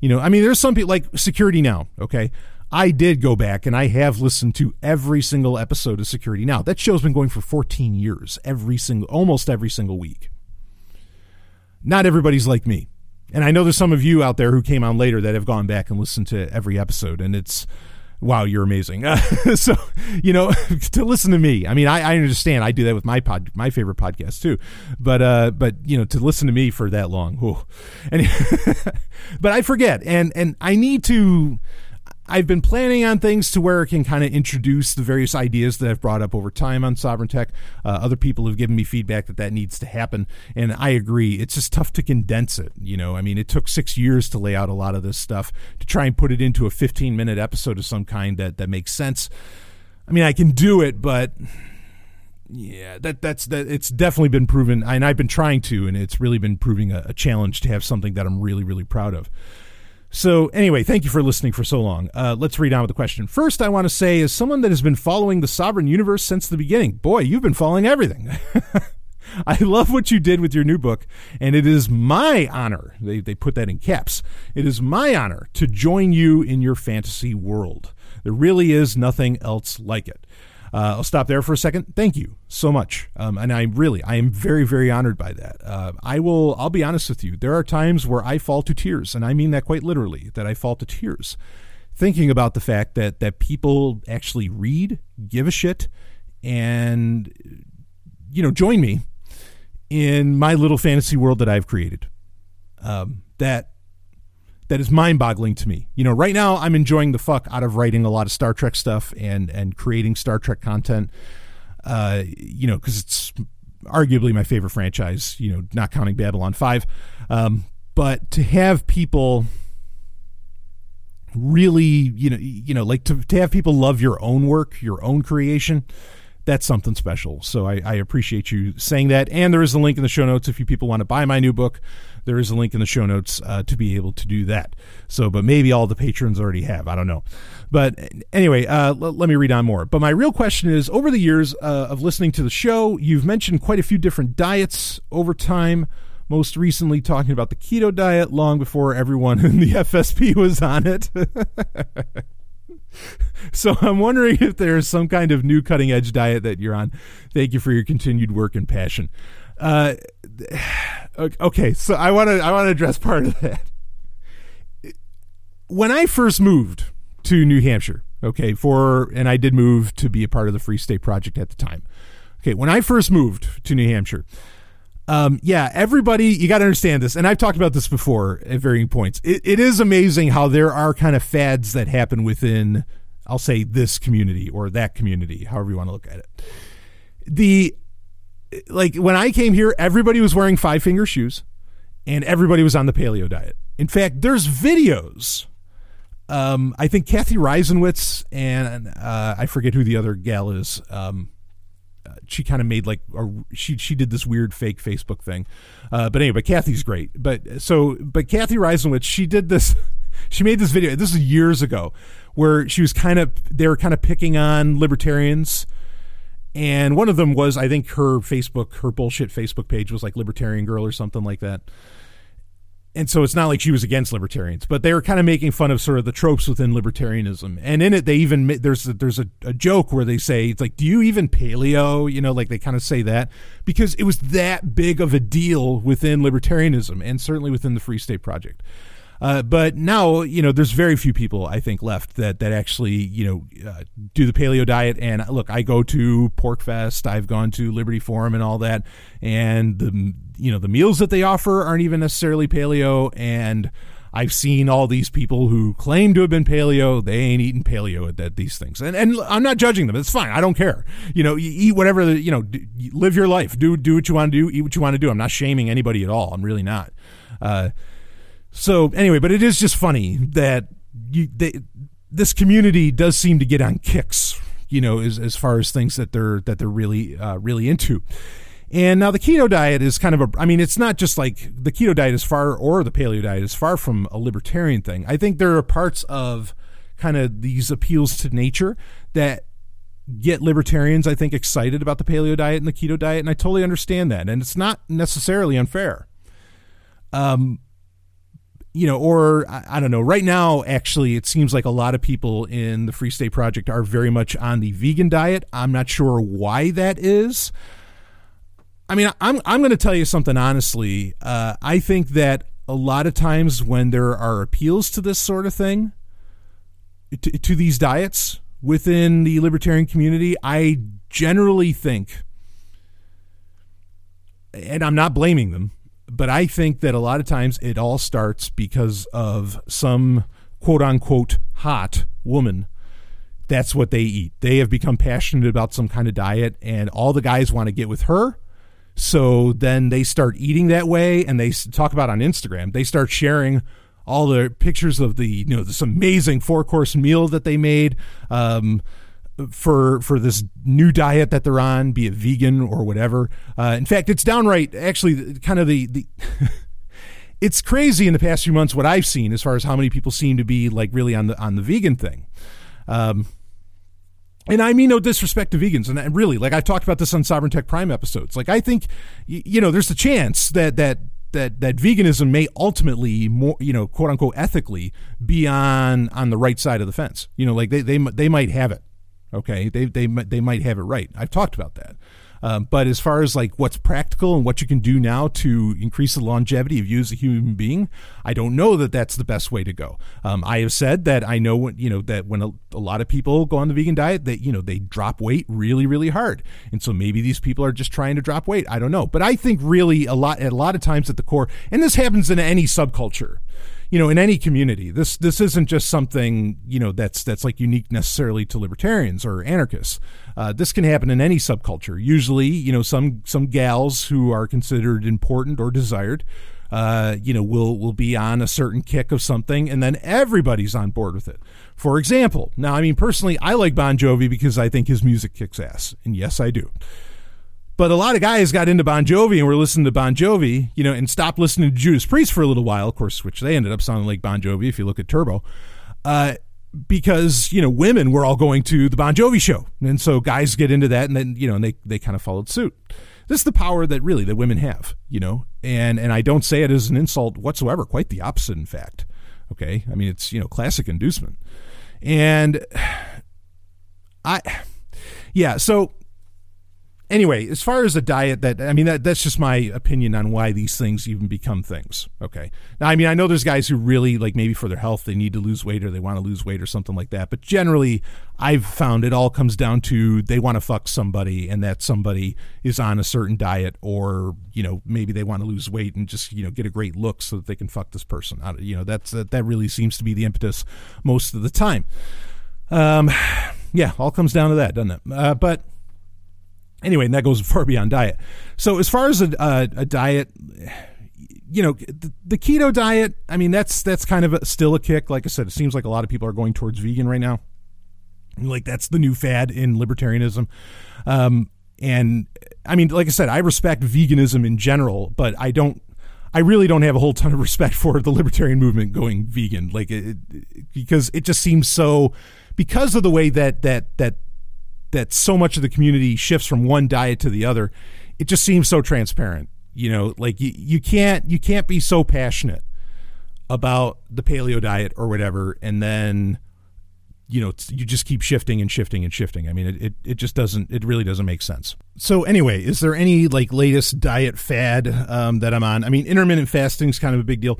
You know, I mean, there's some people like Security Now. Okay, I did go back and I have listened to every single episode of Security Now. That show's been going for 14 years, every single, almost every single week. Not everybody's like me. And I know there's some of you out there who came on later that have gone back and listened to every episode, and it's, wow, you're amazing. so, you know, to listen to me, I mean, I, I, understand. I do that with my pod, my favorite podcast too, but uh, but you know, to listen to me for that long, whew. and but I forget, and and I need to. I've been planning on things to where it can kind of introduce the various ideas that I've brought up over time on Sovryn Tech. Uh, other people have given me feedback that that needs to happen, and I agree. It's just tough to condense it. You know, I mean, it took six years to lay out a lot of this stuff to try and put it into a 15 minute episode of some kind that that makes sense. I mean, I can do it, but yeah, that that's that. It's definitely been proven, and I've been trying to, and it's really been proving a, a challenge to have something that I'm really really proud of. So, anyway, thank you for listening for so long. Uh, let's read on with the question. First, I want to say, as someone that has been following the Sovereign Universe since the beginning, boy, you've been following everything. I love what you did with your new book, and it is my honor, they, they put that in caps, it is my honor to join you in your fantasy world. There really is nothing else like it. Uh, I'll stop there for a second. Thank you so much, um, and I really, I am very, very honored by that. Uh, I will, I'll be honest with you. There are times where I fall to tears, and I mean that quite literally. That I fall to tears, thinking about the fact that that people actually read, give a shit, and you know, join me in my little fantasy world that I've created. Um, that that is mind-boggling to me. You know, right now I'm enjoying the fuck out of writing a lot of Star Trek stuff and and creating Star Trek content. Uh, you know, because it's arguably my favorite franchise. You know, not counting Babylon Five, um, but to have people really, you know, you know, like to to have people love your own work, your own creation that's something special. So I, I, appreciate you saying that. And there is a link in the show notes if you people want to buy my new book. There is a link in the show notes uh, to be able to do that. So, but maybe all the patrons already have. I don't know. But anyway, uh, l- let me read on more. But my real question is over the years uh, of listening to the show, you've mentioned quite a few different diets over time. Most recently, talking about the keto diet long before everyone in the FSP was on it. so I'm wondering if there's some kind of new cutting edge diet that you're on. Thank you for your continued work and passion. Uh, okay, so I want to I want to address part of that. When I first moved to New Hampshire, okay, for and I did move to be a part of the Free State Project at the time. Okay, when I first moved to New Hampshire, um, yeah, everybody, you got to understand this, and I've talked about this before at varying points. It, it is amazing how there are kind of fads that happen within, I'll say, this community or that community, however you want to look at it. The like when I came here, everybody was wearing five finger shoes, and everybody was on the paleo diet. In fact, there's videos. Um, I think Cathy Reisenwitz and uh, I forget who the other gal is. Um, she kind of made like a, she she did this weird fake Facebook thing. Uh, but anyway, Cathy's great. But so but Cathy Reisenwitz, she did this. She made this video. This is years ago, where she was kind of they were kind of picking on libertarians. And one of them was, I think, her Facebook, her bullshit Facebook page was like Libertarian Girl or something like that. and so it's not like she was against libertarians, but they were kind of making fun of sort of the tropes within libertarianism. And in it, they even there's a, there's a, a joke where they say it's like, "Do you even paleo?" You know, like they kind of say that because it was that big of a deal within libertarianism and certainly within the Free State Project. Uh, but now, you know, there's very few people I think left that that actually, you know, uh, do the paleo diet. And look, I go to PorcFest, I've gone to Liberty Forum and all that, and the you know the meals that they offer aren't even necessarily paleo. And I've seen all these people who claim to have been paleo. They ain't eating paleo at, these things, and and I'm not judging them. It's fine. I don't care. You know, you eat whatever. The, you know, live your life. Do do what you want to do. Eat what you want to do. I'm not shaming anybody at all. I'm really not. Uh, so anyway, but it is just funny that you, they, this community does seem to get on kicks, you know, as, as far as things that they're that they're really uh, really into. And now the keto diet is kind of a, I mean, it's not just like the keto diet is far, or the paleo diet is far from a libertarian thing. I think there are parts of kind of these appeals to nature that get libertarians, I think, excited about the paleo diet and the keto diet. And I totally understand that. And it's not necessarily unfair. Um, you know, or I, I, don't know. Right now, actually, it seems like a lot of people in the Free State Project are very much on the vegan diet. I'm not sure why that is. I mean, I'm I'm going to tell you something honestly. Uh, I think that a lot of times when there are appeals to this sort of thing, to, to these diets within the libertarian community, I generally think, and I'm not blaming them but I think that a lot of times it all starts because of some quote unquote hot woman. That's what they eat. They have become passionate about some kind of diet, and all the guys want to get with her. So then they start eating that way, and they talk about on Instagram. They start sharing all the pictures of the you know this amazing four course meal that they made. Um, for for this new diet that they're on, be it vegan or whatever. Uh, in fact, it's downright actually kind of the the. it's crazy in the past few months what I've seen as far as how many people seem to be like really on the on the vegan thing. Um, and I mean no disrespect to vegans, and really, like I've talked about this on Sovryn Tech Prime episodes. Like I think, you know, there's a chance that that that that veganism may ultimately more you know quote unquote ethically be on on the right side of the fence you know like they they they might have it Okay, they they they might have it right. I've talked about that. Um, but as far as like what's practical and what you can do now to increase the longevity of you as a human being, I don't know that that's the best way to go. Um, I have said that I know when you know that when a, a, lot of people go on the vegan diet, that you know they drop weight really really hard, and so maybe these people are just trying to drop weight. I don't know, but I think really a lot a lot of times at the core, and this happens in any subculture you know in any community this this isn't just something you know that's that's like unique necessarily to libertarians or anarchists. Uh, this can happen in any subculture. Usually you know some some gals who are considered important or desired uh, you know will will be on a certain kick of something and then everybody's on board with it. For example now i mean personally i like bon jovi because i think his music kicks ass and yes i do but a lot of guys got into Bon Jovi and were listening to Bon Jovi, you know, and stopped listening to Judas Priest for a little while, of course, which they ended up sounding like Bon Jovi if you look at Turbo. Uh, because you know women were all going to the Bon Jovi show, and so guys get into that, and then you know, and they they kind of followed suit. This is the power that really that women have, you know, and and I don't say it as an insult whatsoever. Quite the opposite, in fact. Okay, I mean it's you know classic inducement, and I, yeah. So anyway, as far as a diet, that I mean, that that's just my opinion on why these things even become things. Okay. Now, I mean, I know there's guys who really like maybe for their health they need to lose weight or they want to lose weight or something like that. But generally, I've found it all comes down to they want to fuck somebody and that somebody is on a certain diet or you know maybe they want to lose weight and just you know get a great look so that they can fuck this person. You know, that's that, that really seems to be the impetus most of the time. Um, yeah, all comes down to that, doesn't it? Uh, but anyway, and that goes far beyond diet. So as far as a, a, a diet, you know, the, the, keto diet, I mean, that's that's kind of a, still a kick. Like I said, it seems like a lot of people are going towards vegan right now. Like that's the new fad in libertarianism. Um, and I mean, like I said, I respect veganism in general, but I don't. I really don't have a whole ton of respect for the libertarian movement going vegan, like it, because it just seems so because of the way that that that that so much of the community shifts from one diet to the other, it just seems so transparent. You know, like you, you can't you can't be so passionate about the paleo diet or whatever, and then you know you just keep shifting and shifting and shifting. I mean it, it, it just doesn't it really doesn't make sense. So anyway is there any like latest diet fad um, that i'm on? I mean intermittent fasting is kind of a big deal.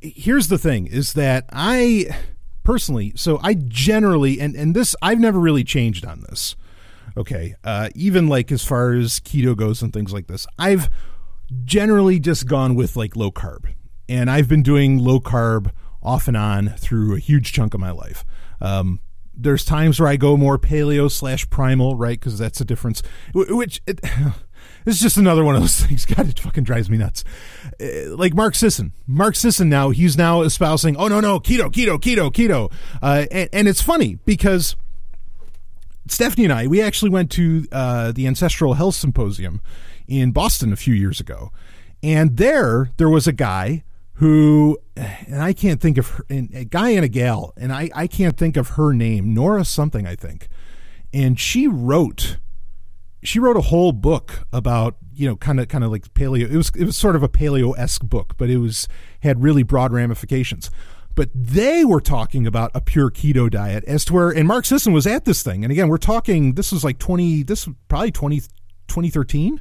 Here's the thing is that i personally so i generally and and this i've never really changed on this okay uh, even like as far as keto goes and things like this i've generally just gone with like low carb and i've been doing low carb off and on through a huge chunk of my life um, there's times where I go more paleo slash primal, right? Because that's a difference. Which it, is just another one of those things. God, it fucking drives me nuts. Uh, like Mark Sisson. Mark Sisson now he's now espousing, oh no no keto keto keto keto, uh, and, and it's funny because. Stephanie and I, we actually went to uh, the Ancestral Health Symposium in Boston a few years ago. And there, there was a guy who, and I can't think of her, a guy and a gal, and I, I can't think of her name, Nora something, I think. And she wrote, she wrote a whole book about, you know, kind of, kind of like paleo. It was, it was sort of a paleo esque book, but it was, had really broad ramifications. But they were talking about a pure keto diet as to where, and Mark Sisson was at this thing. And again, we're talking, this was like 20, this was probably 20, 2013,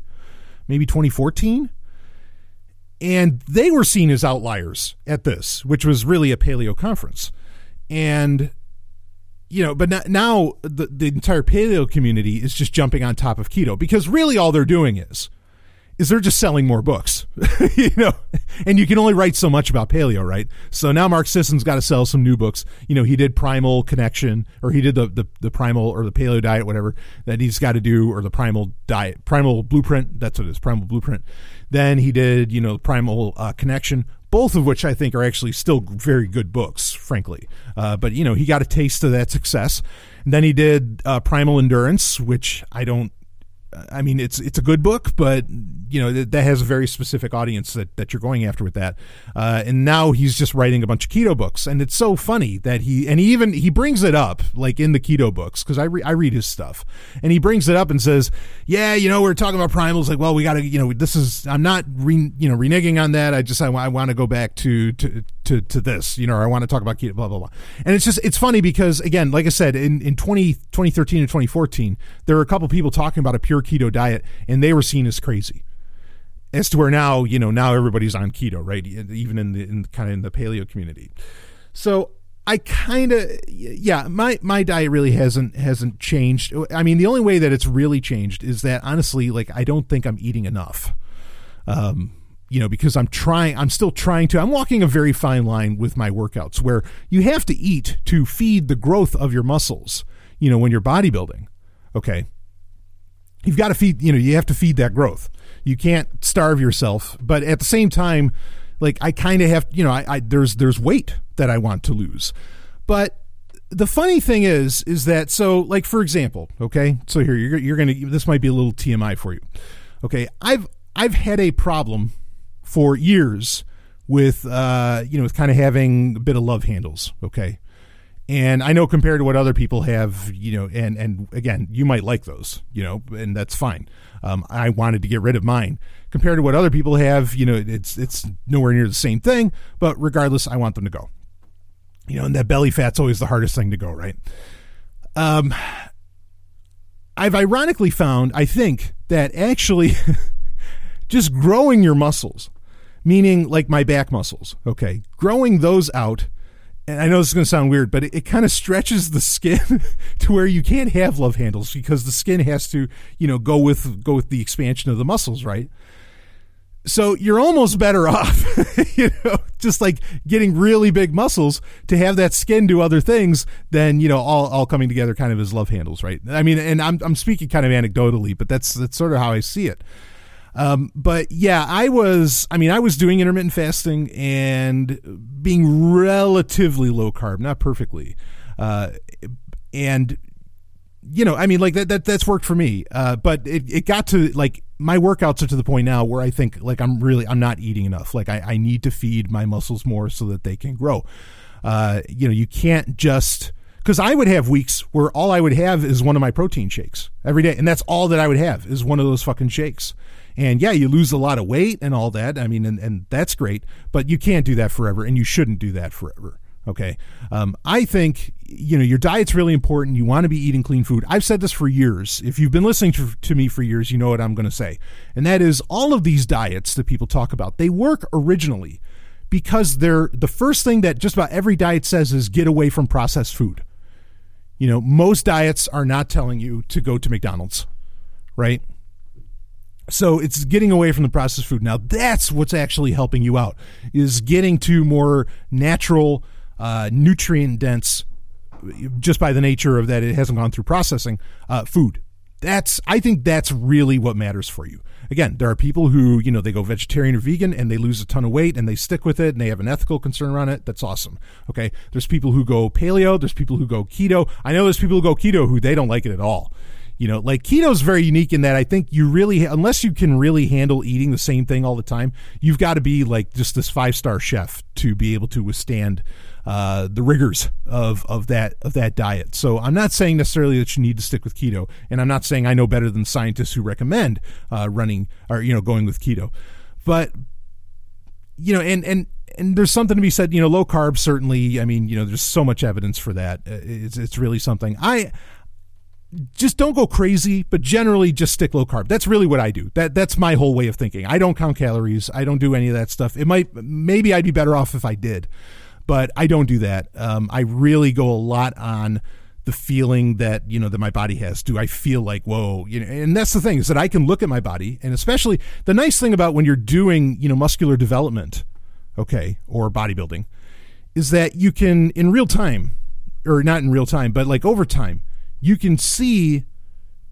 maybe 2014 and they were seen as outliers at this, which was really a paleo conference. And you know, but now the the entire paleo community is just jumping on top of keto because really all they're doing is is they're just selling more books, you know, and you can only write so much about paleo, right? So now Mark Sisson's got to sell some new books. You know, he did Primal Connection, or he did the, the, the Primal or the Paleo Diet, whatever that he's got to do, or the Primal Diet, Primal Blueprint. That's what it is, Primal Blueprint. Then he did, you know, Primal uh, Connection, both of which I think are actually still very good books, frankly. Uh, but you know, he got a taste of that success. And then he did uh, Primal Endurance, which I don't I mean, it's it's a good book, but you know that, that has a very specific audience that, that you're going after with that. Uh, and now he's just writing a bunch of keto books, and it's so funny that he and he even he brings it up like in the keto books because I re, I read his stuff, and he brings it up and says, "Yeah, you know, we're talking about primals. Like, well, we got to, you know, this is I'm not re, you know reneging on that. I just I, I want to go back to to to to this, you know, I want to talk about keto, blah blah blah. And it's just it's funny because again, like I said, in in 20, 2013 and 2014, there were a couple people talking about a pure keto diet, and they were seen as crazy. As to where now you know now everybody's on keto right? Even in the in kind of in the paleo community. So i kind of yeah my my diet really hasn't hasn't changed. I mean the only way that it's really changed is that honestly like i don't think i'm eating enough. Um you know because i'm trying i'm still trying to i'm walking a very fine line with my workouts where you have to eat to feed the growth of your muscles you know when you're bodybuilding okay you've got to feed you know you have to feed that growth. You can't starve yourself, but at the same time, like I kind of have, you know, I, I there's there's weight that I want to lose, but the funny thing is is that so like for example okay so here you're, you're gonna this might be a little tmi for you. Okay i've i've had a problem for years with uh you know with kind of having a bit of love handles okay and I know compared to what other people have, you know, and and again, you might like those, you know, and that's fine. Um, I wanted to get rid of mine. Compared to what other people have, you know, it's it's nowhere near the same thing. But regardless, I want them to go. You know, and that belly fat's always the hardest thing to go, right? Um, I've ironically found, I think, that actually just growing your muscles, meaning like my back muscles, okay, growing those out and I know this is going to sound weird, but it, it kind of stretches the skin to where you can't have love handles because the skin has to, you know, go with go with the expansion of the muscles, right? So you're almost better off, you know, just like getting really big muscles to have that skin do other things than you know all, all coming together kind of as love handles, right? I mean, and I'm I'm speaking kind of anecdotally, but that's that's sort of how I see it. Um, but yeah, I was, I mean, I was doing intermittent fasting and being relatively low carb, not perfectly. Uh, and, you know, I mean, like that, that that's worked for me. Uh, but it, it got to like my workouts are to the point now where I think like I'm really, I'm not eating enough. Like I, I need to feed my muscles more so that they can grow. Uh, you know, you can't just, because I would have weeks where all I would have is one of my protein shakes every day. And that's all that I would have is one of those fucking shakes. And yeah, you lose a lot of weight and all that. I mean, and, and that's great, but you can't do that forever and you shouldn't do that forever. Okay. Um, I think, you know, your diet's really important. You want to be eating clean food. I've said this for years. If you've been listening to, to me for years, you know what I'm going to say. And that is all of these diets that people talk about, they work originally because they're the first thing that just about every diet says is get away from processed food. You know, most diets are not telling you to go to McDonald's, right? So it's getting away from the processed food. Now that's what's actually helping you out is getting to more natural, uh, nutrient dense, just by the nature of that it hasn't gone through processing uh, food. That's I think that's really what matters for you. Again, there are people who you know they go vegetarian or vegan and they lose a ton of weight and they stick with it and they have an ethical concern around it. That's awesome. Okay, there's people who go paleo. There's people who go keto. I know there's people who go keto who they don't like it at all you know like keto is very unique in that i think you really unless you can really handle eating the same thing all the time you've got to be like just this five star chef to be able to withstand uh, the rigors of of that of that diet. So i'm not saying necessarily that you need to stick with keto and i'm not saying i know better than scientists who recommend uh, running or you know going with keto. But you know and and and there's something to be said you know low carb certainly i mean you know there's so much evidence for that. Uh, it's it's really something. I just don't go crazy, but generally just stick low carb. That's really what I do. That that's my whole way of thinking. I don't count calories. I don't do any of that stuff. It might maybe I'd be better off if I did, but I don't do that. Um, I really go a lot on the feeling that you know that my body has. Do I feel like whoa? You know, and that's the thing is that I can look at my body, and especially the nice thing about when you're doing you know muscular development, okay, or bodybuilding, is that you can in real time, or not in real time, but like over time you can see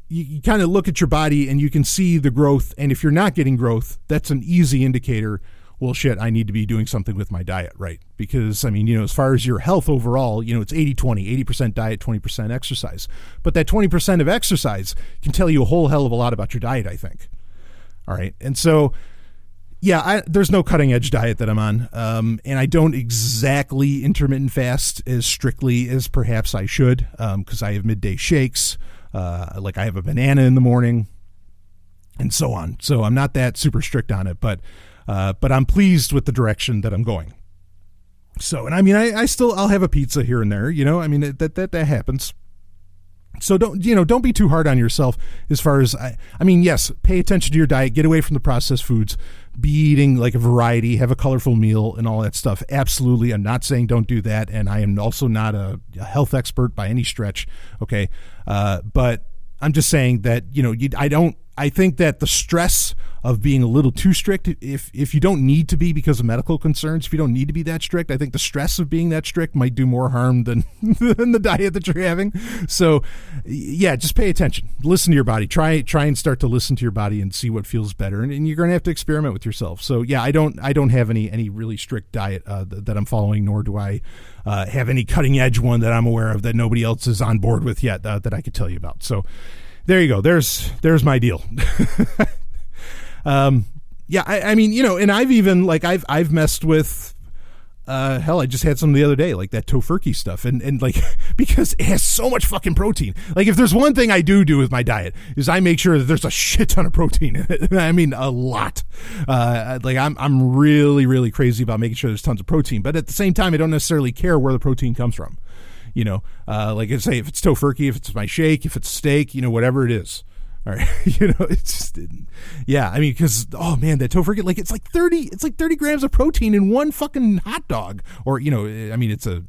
you, you kind of look at your body and you can see the growth and if you're not getting growth that's an easy indicator well shit i need to be doing something with my diet right? Because i mean you know as far as your health overall you know it's 80 20 80% diet 20% exercise. But that 20% of exercise can tell you a whole hell of a lot about your diet i think. All right? And so yeah, I, there's no cutting edge diet that I'm on, um, and I don't exactly intermittent fast as strictly as perhaps I should, because um, I have midday shakes. Uh, like I have a banana in the morning, and so on. So I'm not that super strict on it, but uh, but I'm pleased with the direction that I'm going. So, and I mean, I, I still I'll have a pizza here and there, you know. I mean, that that that happens so don't you know don't be too hard on yourself as far as I, I mean yes pay attention to your diet get away from the processed foods be eating like a variety have a colorful meal and all that stuff. Absolutely i'm not saying don't do that and i am also not a, a health expert by any stretch okay? Uh, but i'm just saying that you know you, i don't I think that the stress of being a little too strict, if if you don't need to be because of medical concerns, if you don't need to be that strict, I think the stress of being that strict might do more harm than than the diet that you're having. So, yeah, just pay attention, listen to your body, try try and start to listen to your body and see what feels better, and, and you're going to have to experiment with yourself. So, yeah, I don't I don't have any any really strict diet uh, that, that I'm following, nor do I uh, have any cutting edge one that I'm aware of that nobody else is on board with yet uh, that I could tell you about. So there you go. There's there's my deal. um, yeah, I, I, mean, you know, and I've even like I've I've messed with. Uh, hell, I just had some the other day, like that Tofurky stuff, and and like because it has so much fucking protein. Like, if there's one thing I do do with my diet is I make sure that there's a shit ton of protein in it. I mean, a lot. Uh, like I'm I'm really really crazy about making sure there's tons of protein, but at the same time, I don't necessarily care where the protein comes from. You know, uh, like I say, if it's Tofurky, if it's my shake, if it's steak, you know, whatever it is. All right, you know, it's just, didn't yeah. I mean, because oh man, that Tofurky, like it's like thirty, it's like thirty grams of protein in one fucking hot dog, or you know, I mean, it's a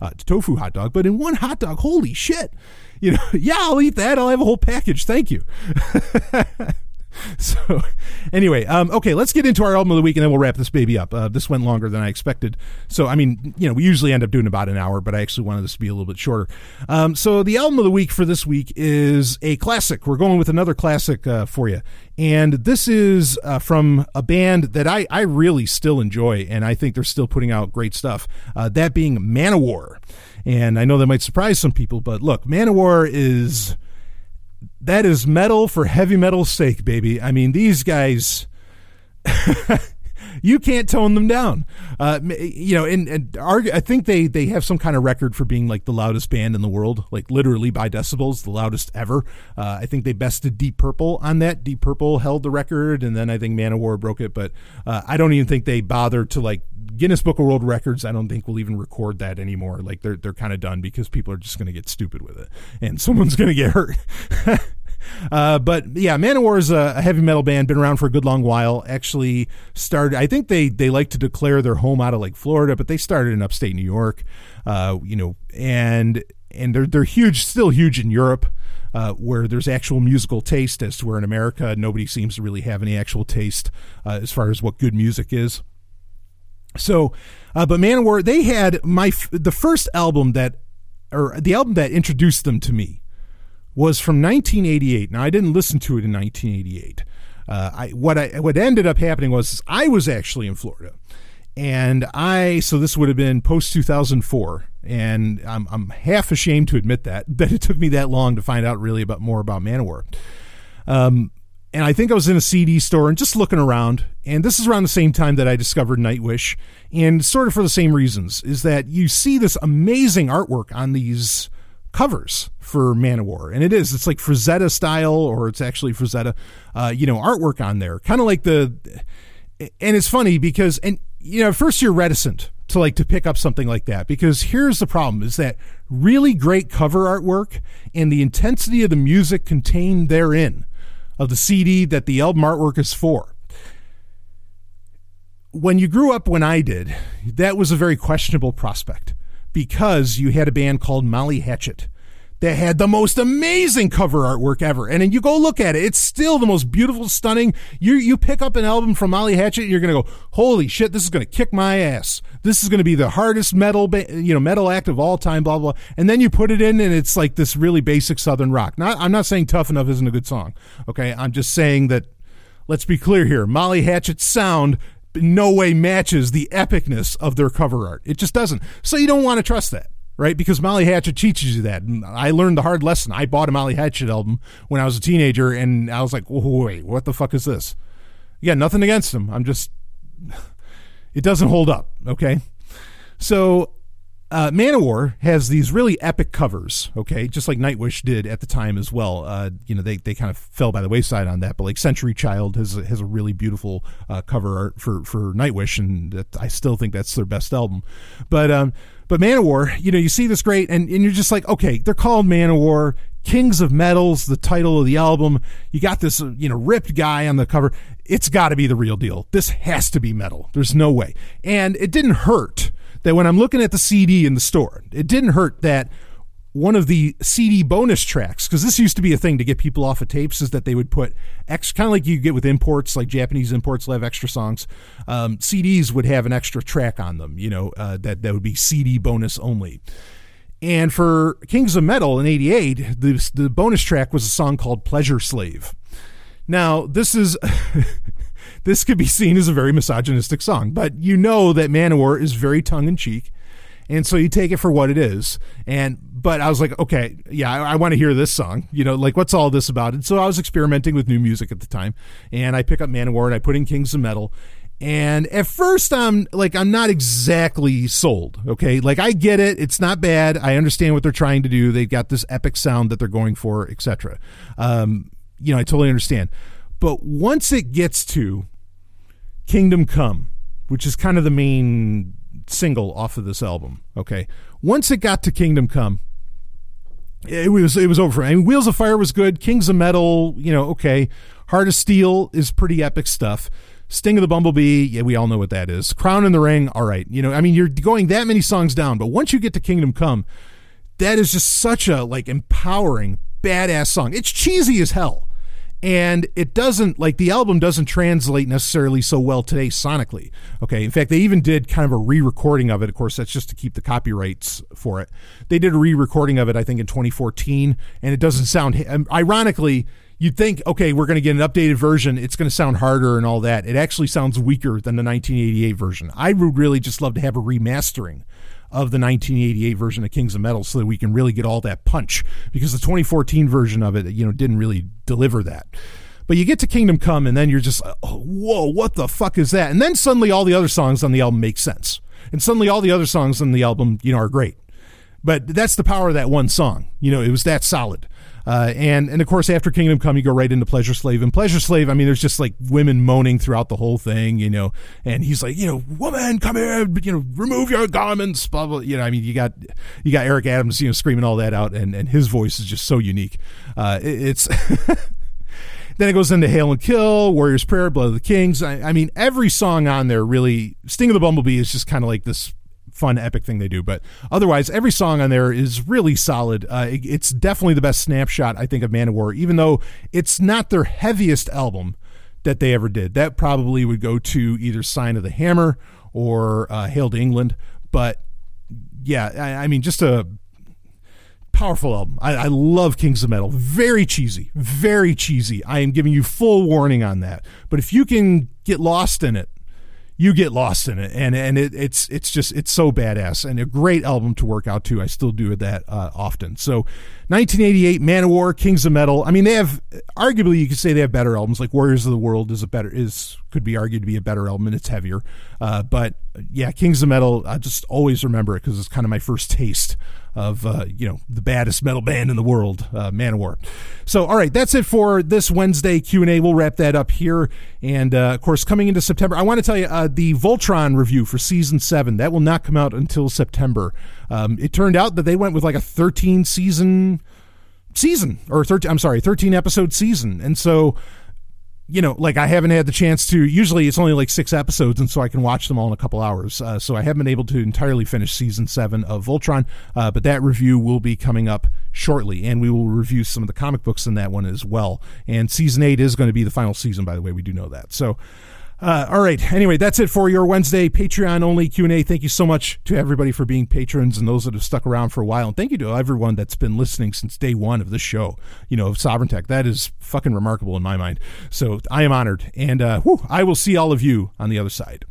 uh, tofu hot dog, but in one hot dog, holy shit! You know, yeah, I'll eat that. I'll have a whole package. Thank you. so anyway, um, okay, let's get into our album of the week and then we'll wrap this baby up. Uh, this went longer than I expected. So, I mean, you know, we usually end up doing about an hour, but I actually wanted this to be a little bit shorter. Um, so the album of the week for this week is a classic. We're going with another classic uh, for you. And this is uh, from a band that I, I really still enjoy, and I think they're still putting out great stuff. Uh, that being Manowar. And I know that might surprise some people, but look, Manowar is that is metal for heavy metal's sake, baby. I mean, these guys. you can't tone them down. Uh, you know, and, and I think they they have some kind of record for being like the loudest band in the world, like literally by decibels, the loudest ever. Uh, I think they bested Deep Purple on that. Deep Purple held the record, and then I think Manowar broke it. But uh, I don't even think they bothered to like Guinness Book of World Records. I don't think we'll even record that anymore. Like they're they're kind of done because people are just going to get stupid with it, and someone's going to get hurt. Uh, but yeah, Manowar is a, heavy metal band, been around for a good long while. Actually started, I think they they like to declare their home out of like Florida, but they started in upstate New York. Uh, you know, and and they're they're huge, still huge in Europe. Uh, where there's actual musical taste, as to where in America nobody seems to really have any actual taste uh, as far as what good music is. So, uh, but Manowar, they had my the first album that, or the album that introduced them to me was from 1988. Now I didn't listen to it in 1988. Uh, I what I what ended up happening was I was actually in Florida, and I so this would have been post 2004, and I'm I'm half ashamed to admit that that it took me that long to find out really about more about Manowar. Um, and I think I was in a CD store and just looking around, and this is around the same time that I discovered Nightwish, and sort of for the same reasons is that you see this amazing artwork on these covers for Manowar, and it is. It's like Frazetta style, or it's actually Frazetta, uh, you know, artwork on there, kind of like the. And it's funny because, and you know, first you're reticent to like to pick up something like that because here's the problem: is that really great cover artwork and the intensity of the music contained therein of the CD that the album artwork is for. When you grew up when I did, that was a very questionable prospect because you had a band called Molly Hatchet that had the most amazing cover artwork ever. And then you go look at it. It's still the most beautiful, stunning. You you pick up an album from Molly Hatchet, and you're going to go, "Holy shit, this is going to kick my ass. This is going to be the hardest metal you know, metal act of all time, blah blah." And then you put it in and it's like this really basic southern rock. Not I'm not saying Tough Enough isn't a good song. Okay? I'm just saying that let's be clear here. Molly Hatchet's sound no way matches the epicness of their cover art. It just doesn't. So you don't want to trust that, right? Because Molly Hatchet teaches you that. And I learned the hard lesson. I bought a Molly Hatchet album when I was a teenager, and I was like, wait, what the fuck is this? Yeah, nothing against them. I'm just, it doesn't hold up, okay? So uh, Manowar has these really epic covers, okay, just like Nightwish did at the time as well. Uh, you know, they, they kind of fell by the wayside on that, but like Century Child has has a really beautiful uh, cover art for for Nightwish, and that, I still think that's their best album. But um, but Manowar, you know, you see this great, and and you're just like, okay, they're called Manowar. Kings of Metals, the title of the album. You got this, uh, you know, ripped guy on the cover. It's got to be the real deal. This has to be metal. There's no way. And it didn't hurt that when I'm looking at the CD in the store, it didn't hurt that one of the CD bonus tracks, because this used to be a thing to get people off of tapes, is that they would put X, kind of like you get with imports, like Japanese imports will have extra songs. Um, CDs would have an extra track on them, you know, uh, that, that would be CD bonus only. And for Kings of Metal in 88, the, the bonus track was a song called Pleasure Slave. Now, this is this could be seen as a very misogynistic song, but you know that Manowar is very tongue in cheek. And so you take it for what it is. And, but I was like, okay, yeah, I, I want to hear this song. You know, like, what's all this about? And so I was experimenting with new music at the time. And I pick up Manowar and I put in Kings of Metal. And at first, I'm like, I'm not exactly sold. Okay. Like, I get it. It's not bad. I understand what they're trying to do. They've got this epic sound that they're going for, etc. Um, you know, I totally understand. But once it gets to Kingdom Come, which is kind of the main single off of this album, okay, once it got to Kingdom Come, it was it was over. I mean, Wheels of Fire was good. Kings of Metal, you know, okay. Heart of Steel is pretty epic stuff. Sting of the Bumblebee, yeah, we all know what that is. Crown in the Ring, all right. You know, I mean, you're going that many songs down, but once you get to Kingdom Come, that is just such a like empowering, badass song. It's cheesy as hell and it doesn't like the album doesn't translate necessarily so well today sonically. Okay in fact they even did kind of a re-recording of it. Of course that's just to keep the copyrights for it. They did a re-recording of it i think in 2014 and it doesn't sound um, ironically you'd think okay we're going to get an updated version it's going to sound harder and all that. It actually sounds weaker than the 1988 version. I would really just love to have a remastering of the 1988 version of Kings of Metal so that we can really get all that punch because the 2014 version of it, you know, didn't really deliver that. But you get to Kingdom Come, and then you're just, oh, whoa, what the fuck is that? And then suddenly all the other songs on the album make sense, and suddenly all the other songs on the album, you know, are great. But that's the power of that one song. You know, it was that solid. Uh, and and of course, after Kingdom Come, you go right into Pleasure Slave. And Pleasure Slave, I mean, there's just like women moaning throughout the whole thing, you know. And he's like, you know, woman, come here, you know, remove your garments, blah blah. You know, I mean, you got you got Eric Adams, you know, screaming all that out, and and his voice is just so unique. Uh, it, it's. then it goes into Hail and Kill, Warrior's Prayer, Blood of the Kings. I, I mean, every song on there really, Sting of the Bumblebee is just kind of like this fun epic thing they do. But otherwise every song on there is really solid. Uh, it, it's definitely the best snapshot i think of manowar even though it's not their heaviest album that they ever did. That probably would go to either sign of the hammer or uh, hail to england. But yeah I, I mean just a powerful album. I, I love kings of metal. Very cheesy. Very cheesy. I am giving you full warning on that. But if you can get lost in it you get lost in it. And and it, it's it's just it's so badass and a great album to work out to. I still do that uh, often. So 1988 manowar kings of metal. I mean they have arguably you could say they have better albums. Like warriors of the world is a better is could be argued to be a better album and it's heavier. Uh, but yeah kings of metal i just always remember it because it's kind of my first taste of uh, you know the baddest metal band in the world, uh, Manowar. So, all right, that's it for this Wednesday Q and A. We'll wrap that up here, and uh, of course, coming into September, I want to tell you uh, the Voltron review for season seven that will not come out until September. Um, it turned out that they went with like a 13 season season or 13 I'm sorry 13 episode season and so you know, like I haven't had the chance to. Usually, it's only like six episodes, and so I can watch them all in a couple hours. Uh, so I haven't been able to entirely finish season seven of Voltron, uh, but that review will be coming up shortly, and we will review some of the comic books in that one as well. And season eight is going to be the final season, by the way. We do know that. So uh, all right. Anyway, that's it for your Wednesday Patreon only Q and A. Thank you so much to everybody for being patrons and those that have stuck around for a while, and thank you to everyone that's been listening since day one of this show. You know, of Sovryn Tech. That is fucking remarkable in my mind. So I am honored, and uh, whew, I will see all of you on the other side.